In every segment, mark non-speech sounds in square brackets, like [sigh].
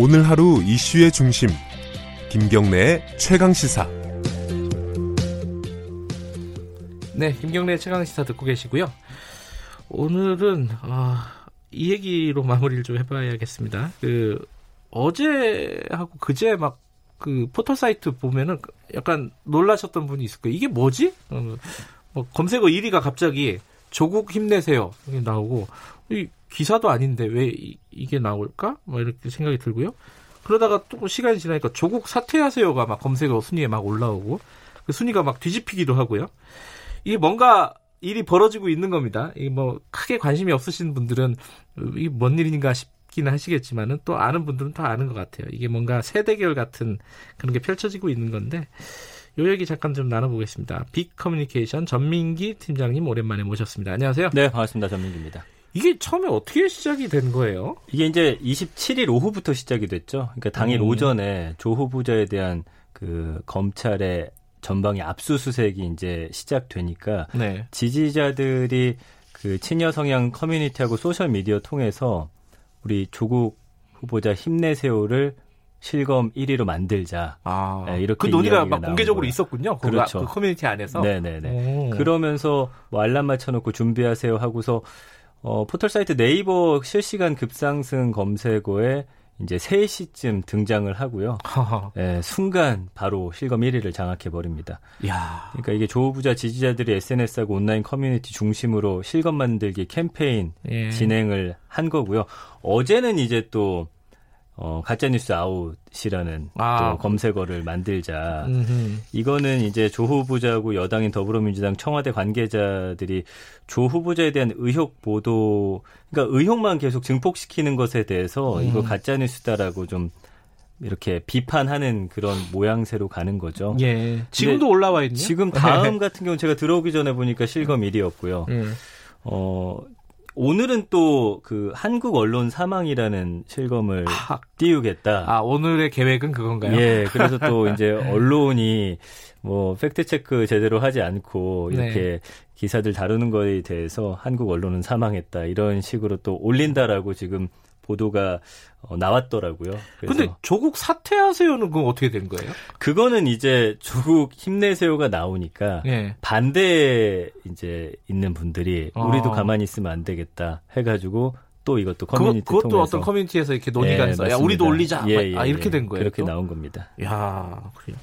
오늘 하루 이슈의 중심 김경래의 최강 시사. 네, 김경래 최강 시사 듣고 계시고요. 오늘은 어, 이 얘기로 마무리를 좀 해봐야겠습니다. 그 어제하고 그제 막 그 포털 사이트 보면은 약간 놀라셨던 분이 있을 거예요. 이게 뭐지? 어, 뭐 검색어 1위가 갑자기 조국 힘내세요 나오고 이 기사도 아닌데 왜 이, 게 나올까? 뭐 이렇게 생각이 들고요. 그러다가 또 시간이 지나니까 조국 사퇴하세요가 막 검색어 순위에 막 올라오고 그 순위가 막 뒤집히기도 하고요. 이게 뭔가 일이 벌어지고 있는 겁니다. 이 뭐 크게 관심이 없으신 분들은 이게 뭔 일인가 싶기는 하시겠지만은 또 아는 분들은 다 아는 것 같아요. 이게 뭔가 세대결 같은 그런 게 펼쳐지고 있는 건데 요 얘기 잠깐 좀 나눠보겠습니다. 빅 커뮤니케이션 전민기 팀장님 오랜만에 모셨습니다. 안녕하세요. 네, 반갑습니다. 전민기입니다. 이게 처음에 어떻게 시작이 된 거예요? 이게 이제 27일 오후부터 시작이 됐죠. 그러니까 당일 음. 오전에 조 후보자에 대한 그 검찰의 전방위 압수수색이 이제 시작되니까 네. 지지자들이 그 친여 성향 커뮤니티하고 소셜 미디어 통해서 우리 조국 후보자 힘내세요를 실검 1위로 만들자. 아, 네, 이렇게 그 논의가 막 공개적으로 거예요. 있었군요. 그렇죠. 그 커뮤니티 안에서. 네네네. 오. 그러면서 뭐 알람 맞춰놓고 준비하세요 하고서 어, 포털 사이트 네이버 실시간 급상승 검색어에 이제 3시쯤 등장을 하고요. [laughs] 예, 순간 바로 실검 1위를 장악해 버립니다. 그러니까 이게 조 후보자 지지자들이 SNS하고 온라인 커뮤니티 중심으로 실검 만들기 캠페인 예. 진행을 한 거고요. 어제는 이제 또 어, 가짜뉴스 아웃이라는 아. 또 검색어를 만들자. 음흠. 이거는 이제 조 후보자하고 여당인 더불어민주당 청와대 관계자들이 조 후보자에 대한 의혹 보도, 그러니까 의혹만 계속 증폭시키는 것에 대해서 음. 이거 가짜뉴스다라고 좀 이렇게 비판하는 그런 모양새로 가는 거죠. 예. 지금도 올라와 있네요. 지금 다음 같은 경우는 제가 들어오기 전에 보니까 실검 1위였고요. 예. 어, 오늘은 또 그 한국 언론 사망이라는 실검을 아, 띄우겠다. 아 오늘의 계획은 그건가요? 예, 그래서 또 [laughs] 이제 언론이 뭐 팩트 체크 제대로 하지 않고 이렇게 네. 기사들 다루는 거에 대해서 한국 언론은 사망했다 이런 식으로 또 올린다라고 지금 보도가 어, 나왔더라고요. 그런데 조국 사퇴하세요는 그건 어떻게 된 거예요? 그거는 이제 조국 힘내세요가 나오니까 예. 반대에 이제 있는 분들이 아. 우리도 가만히 있으면 안 되겠다 해가지고 또 이것도 커뮤니티 그것, 그것도 통해서 어떤 커뮤니티에서 이렇게 논의가 예, 있어. 야, 우리도 올리자. 예, 예, 아, 이렇게 예. 된 거예요. 그렇게 또? 나온 겁니다. 야, 그래요.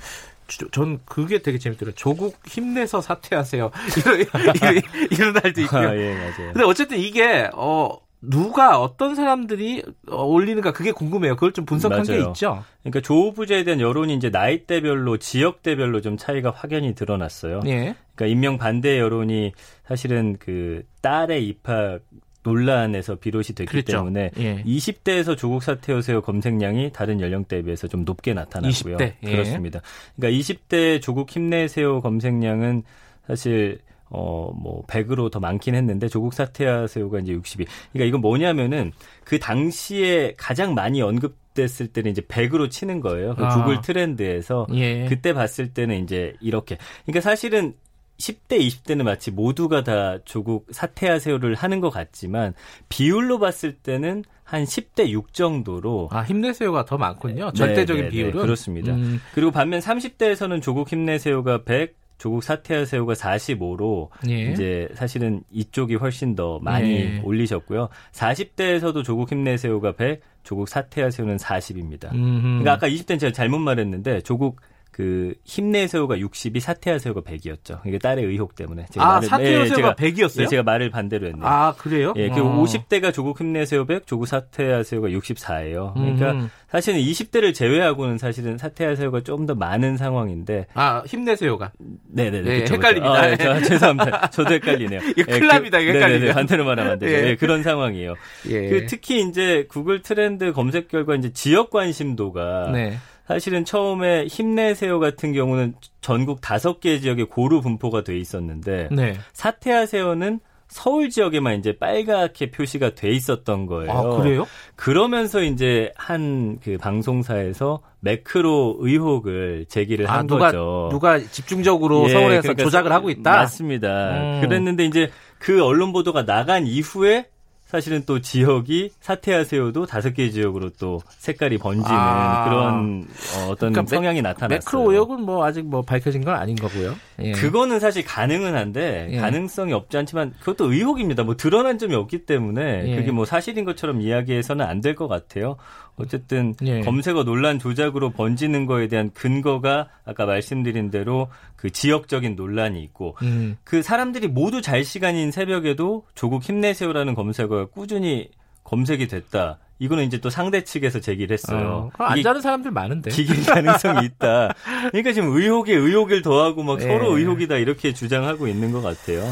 전 그게 되게 재밌더라고요. 조국 힘내서 사퇴하세요. [laughs] 이런, 이런, 이런 날도 있고요. 아, 예, 맞아요. 근데 어쨌든 이게, 어, 누가 어떤 사람들이 어, 올리는가 그게 궁금해요. 그걸 좀 분석한 맞아요. 게 있죠. 그러니까 조 후보자에 대한 여론이 이제 나이대별로 지역대별로 좀 차이가 확연히 드러났어요. 예. 그러니까 임명 반대 여론이 사실은 그 딸의 입학 논란에서 비롯이 됐기 그랬죠. 때문에 예. 20대에서 조국 사퇴하세요 검색량이 다른 연령대에 비해서 좀 높게 나타났고요. 20대. 예. 그렇습니다. 그러니까 20대 조국 힘내세요 검색량은 사실 어, 뭐, 100으로 더 많긴 했는데, 조국 사퇴하세요가 이제 62. 그러니까 이건 뭐냐면은, 그 당시에 가장 많이 언급 됐을 때는 이제 100으로 치는 거예요. 그 아. 구글 트렌드에서. 예. 그때 봤을 때는 이제 이렇게. 그러니까 사실은 10대, 20대는 마치 모두가 다 조국 사퇴하세요를 하는 것 같지만, 비율로 봤을 때는 한 10대 6 정도로. 아, 힘내세요가 더 많군요. 절대적인 네, 네, 비율은. 그렇습니다. 음. 그리고 반면 30대에서는 조국 힘내세요가 100, 조국 사퇴하세요가 45로 예. 이제 사실은 이쪽이 훨씬 더 많이 예. 올리셨고요. 40대에서도 조국 힘내세요가 100, 조국 사퇴하세요는 40입니다. 음흠. 그러니까 아까 20대는 제가 잘못 말했는데 조국 그 힘내세요가 60이 사퇴하세요가 100이었죠. 이게 딸의 의혹 때문에. 제가 아, 말을, 사퇴하세요가 예, 100이었어요? 예, 제가 말을 반대로 했네요. 아, 그래요? 예, 그리고 어. 50대가 조국 힘내세요 100, 조국 사퇴하세요가 64예요. 그러니까 음. 사실은 20대를 제외하고는 사실은 사퇴하세요가 좀 더 많은 상황인데. 아, 힘내세요가. 네네네. 네, 그쵸, 헷갈립니다. 아, 네, 저, [laughs] 죄송합니다. 저도 헷갈리네요. 이 클럽이다, 예, 그, 헷갈리네요. 반대로 말하면 안 되죠. 예. 예, 그런 상황이에요. 예. 그 특히 이제 구글 트렌드 검색 결과 이제 지역 관심도가 네. 사실은 처음에 힘내세요 같은 경우는 전국 다섯 개 지역에 고루 분포가 돼 있었는데 네. 사퇴하세요는 서울 지역에만 이제 빨갛게 표시가 돼 있었던 거예요. 아, 그래요? 그러면서 이제 한 그 방송사에서 매크로 의혹을 제기를 아, 한 누가, 거죠. 누가 집중적으로 예, 서울에서 그러니까 조작을 하고 있다? 맞습니다. 음. 그랬는데 이제 그 언론 보도가 나간 이후에 사실은 또 지역이 사퇴하세요도 다섯 개 지역으로 또 색깔이 번지는 아. 그런 어, 떤 그러니까 성향이 나타났어요. 매크로 의혹은 뭐 아직 뭐 밝혀진 건 아닌 거고요. 예. 그거는 사실 가능은 한데 예. 가능성이 없지 않지만 그것도 의혹입니다. 뭐 드러난 점이 없기 때문에 예. 그게 뭐 사실인 것처럼 이야기해서는 안 될 것 같아요. 어쨌든 예. 검색어 논란 조작으로 번지는 거에 대한 근거가 아까 말씀드린 대로 그 지역적인 논란이 있고 음. 그 사람들이 모두 잘 시간인 새벽에도 조국 힘내세요라는 검색어가 꾸준히 검색이 됐다. 이거는 이제 또 상대 측에서 제기를 했어요. 어, 안 자는 사람들 많은데. 기계 가능성이 있다. 그러니까 지금 의혹에 의혹을 더하고 막 네. 서로 의혹이다 이렇게 주장하고 있는 것 같아요.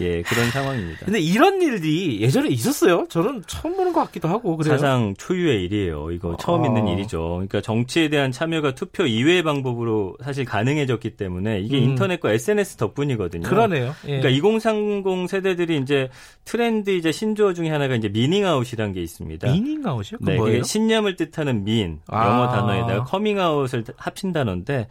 예, 그런 상황입니다. 근데 이런 일이 예전에 있었어요? 저는 처음 보는 것 같기도 하고 그래요. 사상 초유의 일이에요. 이거 처음 아. 있는 일이죠. 그러니까 정치에 대한 참여가 투표 이외의 방법으로 사실 가능해졌기 때문에 이게 음. 인터넷과 SNS 덕분이거든요. 그러네요. 예. 그러니까 2030 세대들이 이제 트렌드 이제 신조어 중에 하나가 이제 미닝아웃이라는 게 있습니다. 미닝아웃이요? 네, 뭐예요? 신념을 뜻하는 mean 아. 영어 단어에다가 커밍아웃을 합친 단어인데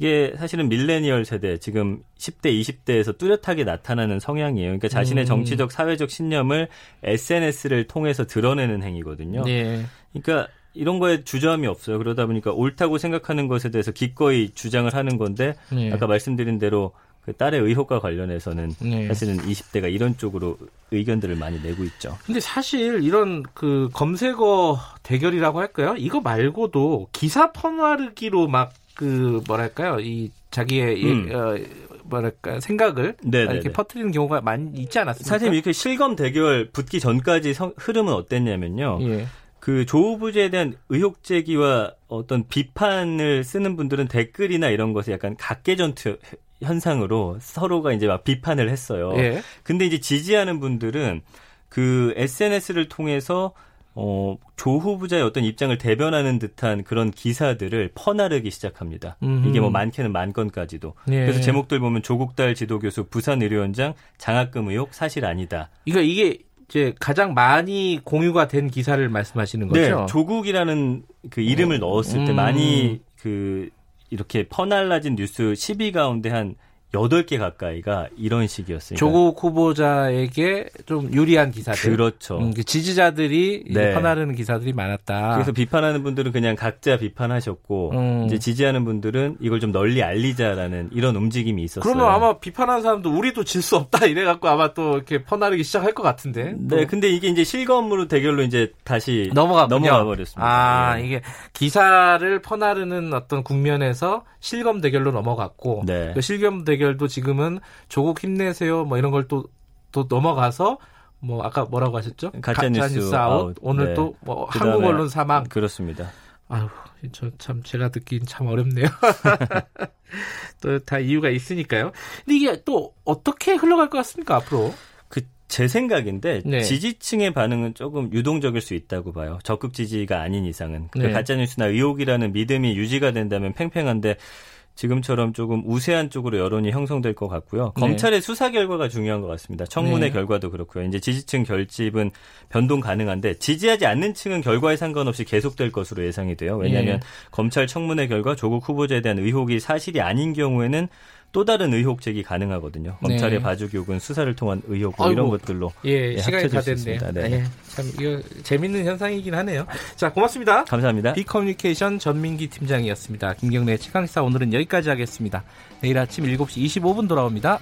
이게 사실은 밀레니얼 세대 지금 10대, 20대에서 뚜렷하게 나타나는 성향이에요. 그러니까 자신의 음. 정치적, 사회적 신념을 SNS를 통해서 드러내는 행위거든요. 네. 그러니까 이런 거에 주저함이 없어요. 그러다 보니까 옳다고 생각하는 것에 대해서 기꺼이 주장을 하는 건데 네. 아까 말씀드린 대로 그 딸의 의혹과 관련해서는 네. 사실은 20대가 이런 쪽으로 의견들을 많이 내고 있죠. 근데 사실 이런 그 검색어 대결이라고 할까요? 이거 말고도 기사 퍼나르기로 막그 뭐랄까요 이 자기의 음. 어, 뭐랄까 생각을 네네네. 이렇게 퍼뜨리는 경우가 많이 있지 않았습니까? 사실 이렇게 실검 대결 붙기 전까지 성, 흐름은 어땠냐면요. 예. 그조 후보자에 대한 의혹 제기와 어떤 비판을 쓰는 분들은 댓글이나 이런 것에 약간 각계전투 현상으로 서로가 이제 막 비판을 했어요. 예. 근데 이제 지지하는 분들은 그 SNS를 통해서 어, 조 후보자의 어떤 입장을 대변하는 듯한 그런 기사들을 퍼나르기 시작합니다. 음흠. 이게 뭐 많게는 만 건까지도. 예. 그래서 제목들 보면 조국 딸 지도교수 부산 의료원장 장학금 의혹 사실 아니다. 그러니까 이게 이제 가장 많이 공유가 된 기사를 말씀하시는 네, 거죠? 네, 조국이라는 그 이름을 음. 넣었을 때 많이 그 이렇게 퍼날라진 뉴스 10위 가운데 한 8개 가까이가 이런 식이었어요. 조국 후보자에게 좀 유리한 기사들. 그렇죠. 음, 그 지지자들이 네. 퍼나르는 기사들이 많았다. 그래서 비판하는 분들은 그냥 각자 비판하셨고 음. 이제 지지하는 분들은 이걸 좀 널리 알리자라는 이런 움직임이 있었어요. 그러면 아마 비판하는 사람도 우리도 질 수 없다 이래 갖고 아마 또 이렇게 퍼나르기 시작할 것 같은데. 네, 근데 이게 이제 실검으로 대결로 이제 다시 넘어가 넘어가 버렸습니다. 아, 네. 이게 기사를 퍼나르는 어떤 국면에서 실검 대결로 넘어갔고 네. 그 실검 대결 대결도 지금은 조국 힘내세요 뭐 이런 걸 또 또 넘어가서 뭐 아까 뭐라고 하셨죠? 가짜 뉴스 아웃. 오늘 네. 또 뭐 한국 언론 사망. 그렇습니다. 아유, 저 참 제가 듣긴 참 어렵네요. [laughs] 또 다 이유가 있으니까요. 근데 이게 또 어떻게 흘러갈 것 같습니까 앞으로? 그 제 생각인데 네. 지지층의 반응은 조금 유동적일 수 있다고 봐요. 적극 지지가 아닌 이상은. 그 네. 가짜 뉴스나 의혹이라는 믿음이 유지가 된다면 팽팽한데 지금처럼 조금 우세한 쪽으로 여론이 형성될 것 같고요. 네. 검찰의 수사 결과가 중요한 것 같습니다. 청문회 네. 결과도 그렇고요. 이제 지지층 결집은 변동 가능한데 지지하지 않는 층은 결과에 상관없이 계속될 것으로 예상이 돼요. 왜냐하면 네. 검찰 청문회 결과 조국 후보자에 대한 의혹이 사실이 아닌 경우에는 또 다른 의혹 제기 가능하거든요. 검찰의 네. 봐주기 혹은 수사를 통한 의혹 뭐 이런 것들로 예, 예 시간이 다 됐네요. 네. 예, 참 이거 재밌는 현상이긴 하네요. 자, 고맙습니다. 감사합니다. 비커뮤니케이션 전민기 팀장이었습니다. 김경래 최강시사 오늘은 여기까지 하겠습니다. 내일 아침 7시 25분 돌아옵니다.